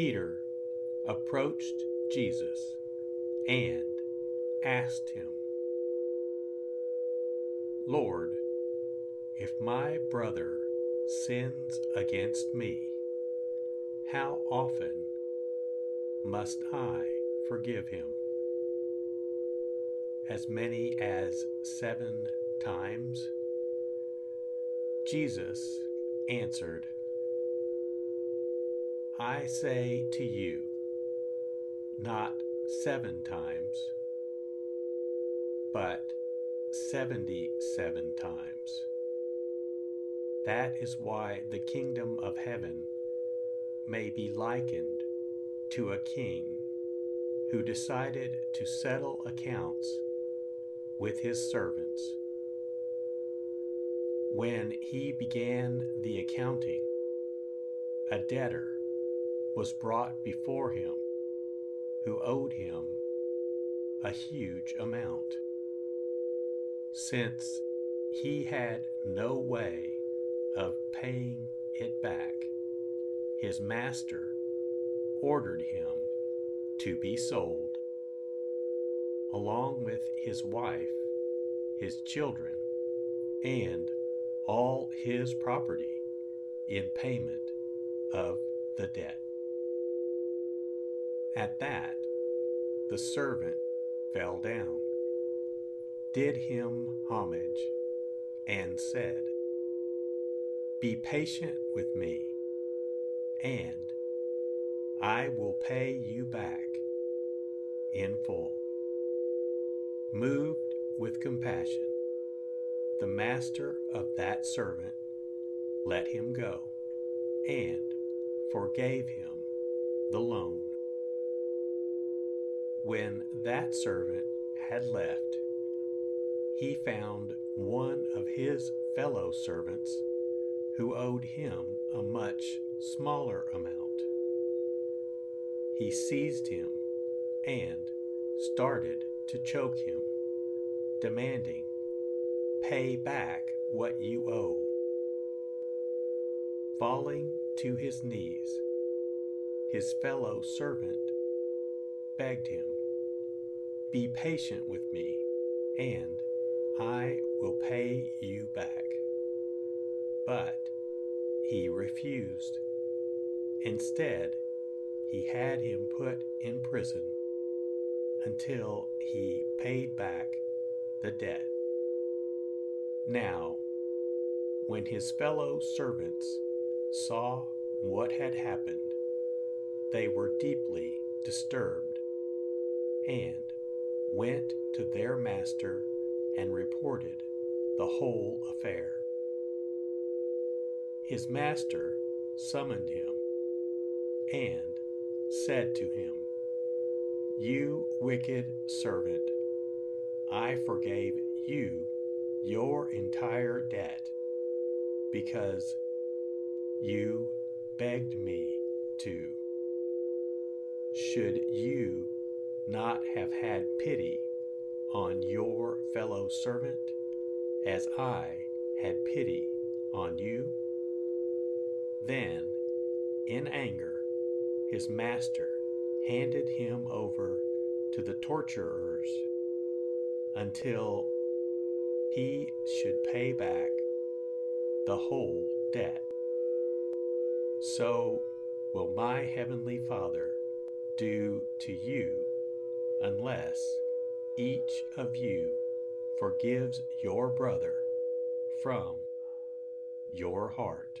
Peter approached Jesus and asked him, Lord, if my brother sins against me, how often must I forgive him? As many as seven times? Jesus answered, I say to you, not seven times, but seventy seven times. That is why the kingdom of heaven may be likened to a king who decided to settle accounts with his servants. When he began the accounting, a debtor was brought before him who owed him a huge amount. Since he had no way of paying it back, his master ordered him to be sold, along with his wife, his children, and all his property in payment of the debt. At that, the servant fell down, did him homage, and said, Be patient with me, and I will pay you back in full. Moved with compassion, the master of that servant let him go and forgave him the loan. When that servant had left, he found one of his fellow servants who owed him a much smaller amount. He seized him and started to choke him, demanding, Pay back what you owe. Falling to his knees, his fellow servant begged him, Be patient with me, and I will pay you back. But he refused. Instead, he had him put in prison until he paid back the debt. Now, when his fellow servants saw what had happened, they were deeply disturbed and went to their master and reported the whole affair. His master summoned him and said to him, You wicked servant, I forgave you your entire debt because you begged me to. Should you not have had pity on your fellow servant as I had pity on you? Then, in anger, his master handed him over to the torturers until he should pay back the whole debt. So will my heavenly Father do to you unless each of you forgives your brother from your heart.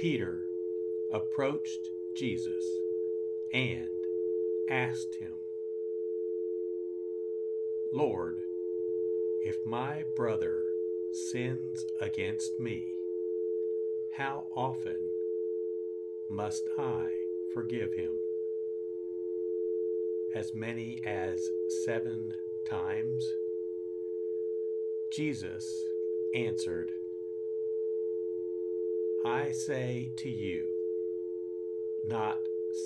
Peter approached Jesus and asked him, Lord, if my brother sins against me, how often must I forgive him? As many as seven times? Jesus answered, I say to you, not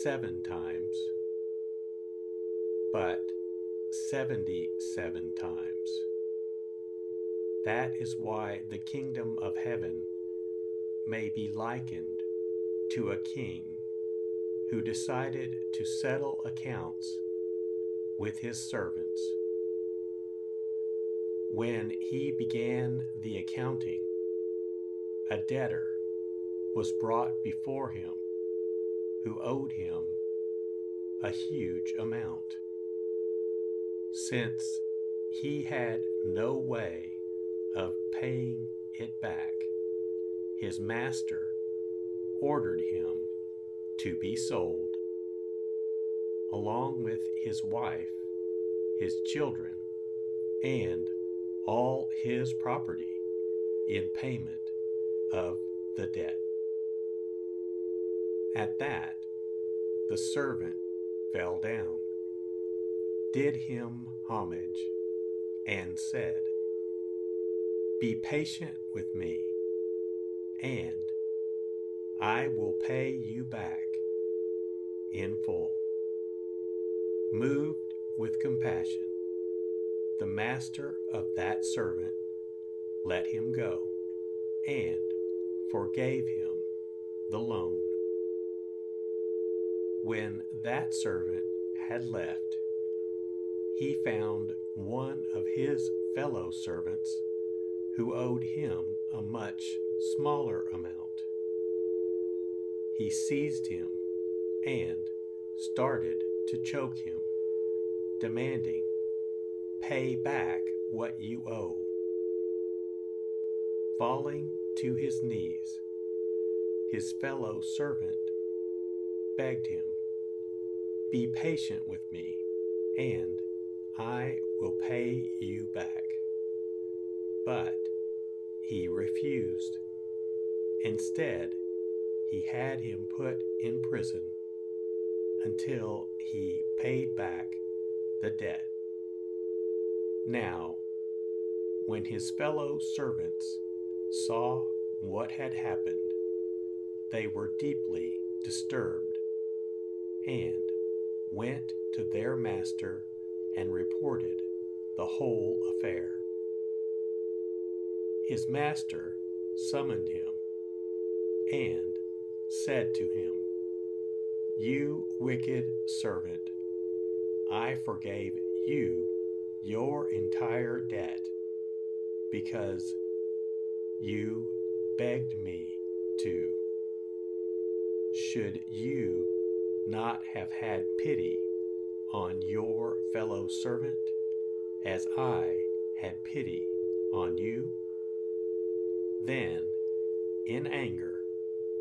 seven times, but seventy seven times. That is why the kingdom of heaven may be likened to a king who decided to settle accounts with his servants. When he began the accounting, a debtor was brought before him who owed him a huge amount. Since he had no way of paying it back, his master ordered him to be sold, along with his wife, his children, and all his property in payment of the debt. At that, the servant fell down, did him homage, and said, Be patient with me, and I will pay you back in full. Moved with compassion, the master of that servant let him go and forgave him the loan. When that servant had left, he found one of his fellow servants who owed him a much smaller amount. He seized him and started to choke him, demanding, Pay back what you owe. Falling to his knees, his fellow servant begged him, Be patient with me, and I will pay you back. But he refused. Instead, he had him put in prison until he paid back the debt. Now, when his fellow servants saw what had happened, they were deeply disturbed and went to their master and reported the whole affair. His master summoned him and said to him, You wicked servant, I forgave you your entire debt because you begged me to. Should you not have had pity on your fellow servant as I had pity on you? Then, in anger,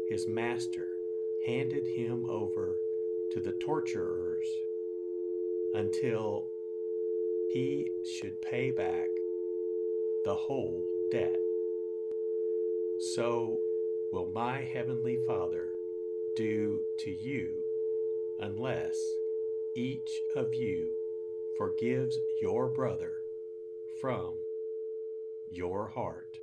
his master handed him over to the torturers until he should pay back the whole debt. So will my heavenly Father do to you unless each of you forgives your brother from your heart.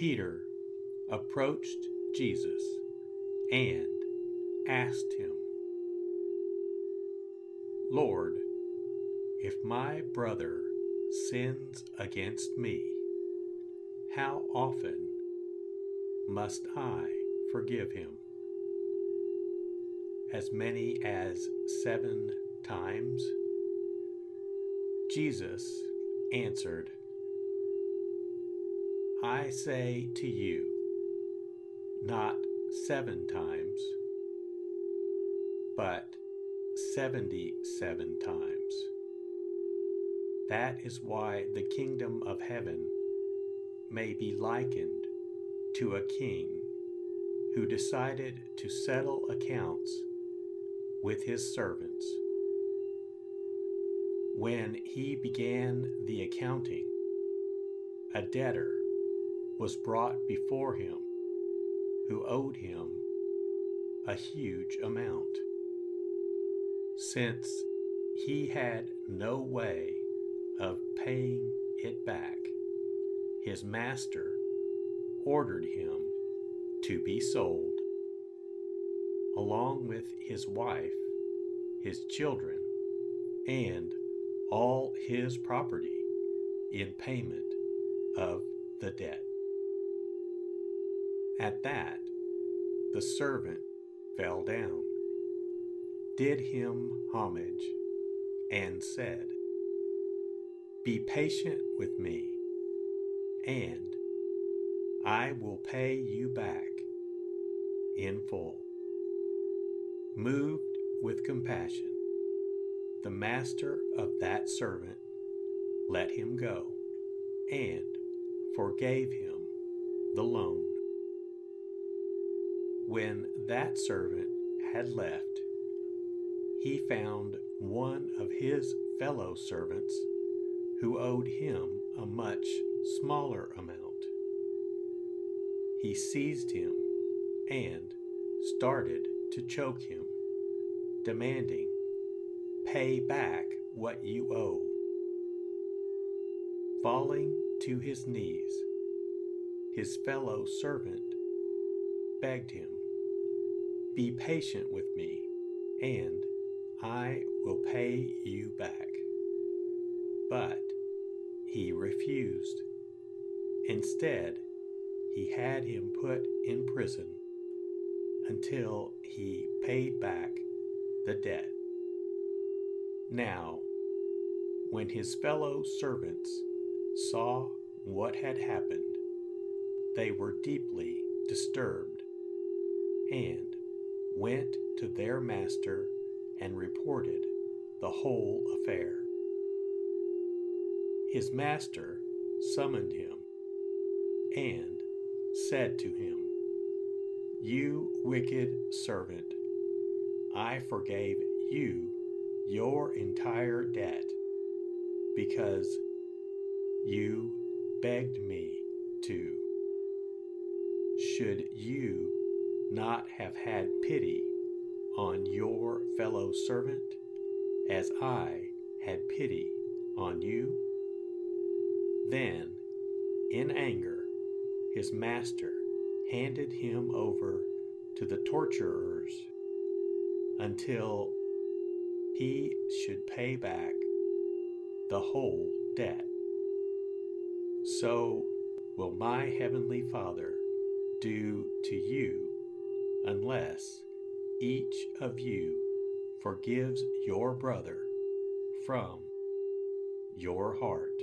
Peter approached Jesus and asked him, Lord, if my brother sins against me, how often must I forgive him? As many as seven times? Jesus answered, I say to you, not seven times, but seventy seven times. That is why the kingdom of heaven may be likened to a king who decided to settle accounts with his servants. When he began the accounting, a debtor was brought before him who owed him a huge amount. Since he had no way of paying it back, his master ordered him to be sold, along with his wife, his children, and all his property in payment of the debt. At that, the servant fell down, did him homage, and said, Be patient with me, and I will pay you back in full. Moved with compassion, the master of that servant let him go and forgave him the loan. When that servant had left, he found one of his fellow servants who owed him a much smaller amount. He seized him and started to choke him, demanding, Pay back what you owe. Falling to his knees, his fellow servant begged him, be patient with me, and I will pay you back. But he refused. Instead, he had him put in prison until he paid back the debt. Now, when his fellow servants saw what had happened, they were deeply disturbed and went to their master and reported the whole affair. His master summoned him and said to him, You wicked servant, I forgave you your entire debt because you begged me to. Should you not have had pity on your fellow servant as I had pity on you? Then, in anger, his master handed him over to the torturers until he should pay back the whole debt. So will my heavenly Father do to you unless each of you forgives your brother from your heart.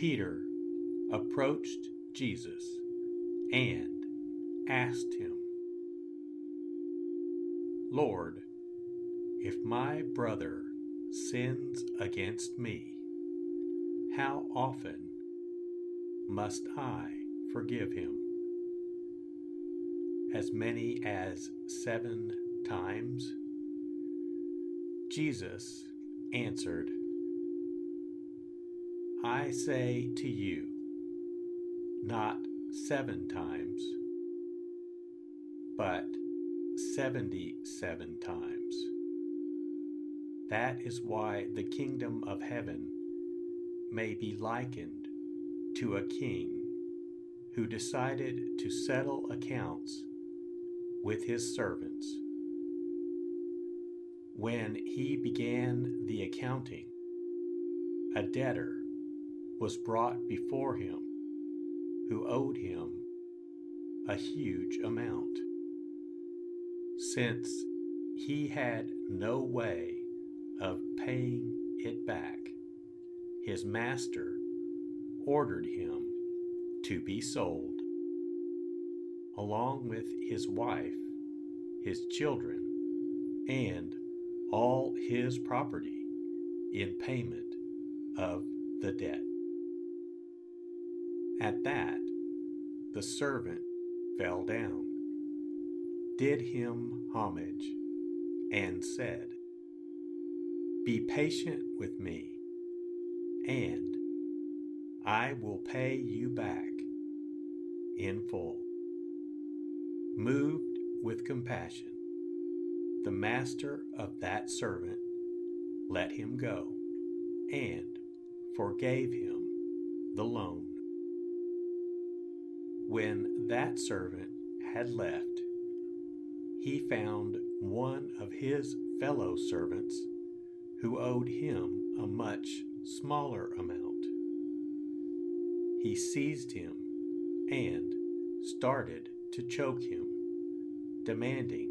Peter approached Jesus and asked him, Lord, if my brother sins against me, how often must I forgive him? As many as seven times? Jesus answered, I say to you, not seven times, but seventy seven times. That is why the kingdom of heaven may be likened to a king who decided to settle accounts with his servants. When he began the accounting, a debtor was brought before him who owed him a huge amount. Since he had no way of paying it back, his master ordered him to be sold, along with his wife, his children, and all his property in payment of the debt. At that, the servant fell down, did him homage, and said, Be patient with me, and I will pay you back in full. Moved with compassion, the master of that servant let him go and forgave him the loan. When that servant had left, he found one of his fellow servants who owed him a much smaller amount. He seized him and started to choke him, demanding,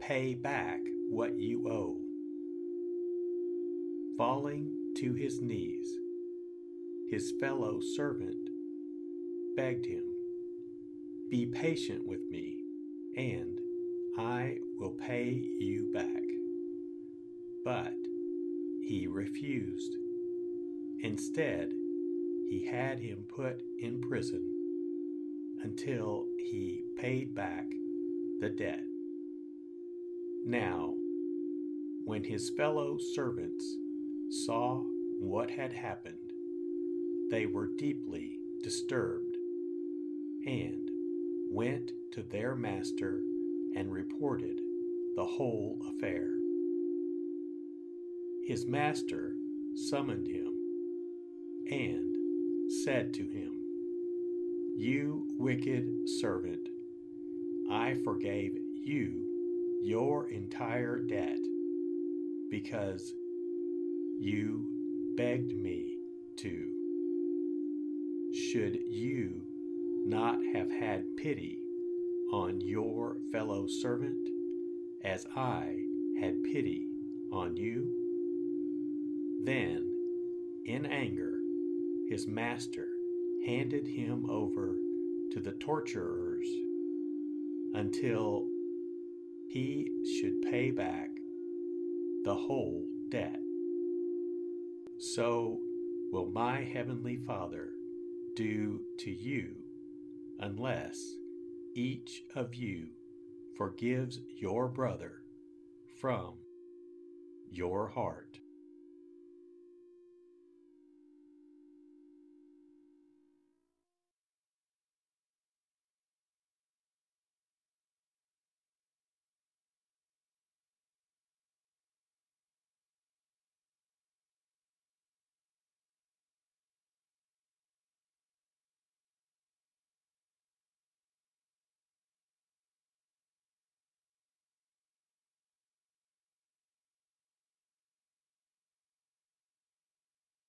Pay back what you owe. Falling to his knees, his fellow servant begged him, be patient with me, and I will pay you back. But he refused. Instead, he had him put in prison until he paid back the debt. Now, when his fellow servants saw what had happened, they were deeply disturbed and went to their master and reported the whole affair. His master summoned him and said to him, You wicked servant, I forgave you your entire debt because you begged me to. Should you not have had pity on your fellow servant as I had pity on you? Then, in anger, his master handed him over to the torturers until he should pay back the whole debt. So will my heavenly Father do to you unless each of you forgives your brother from your heart.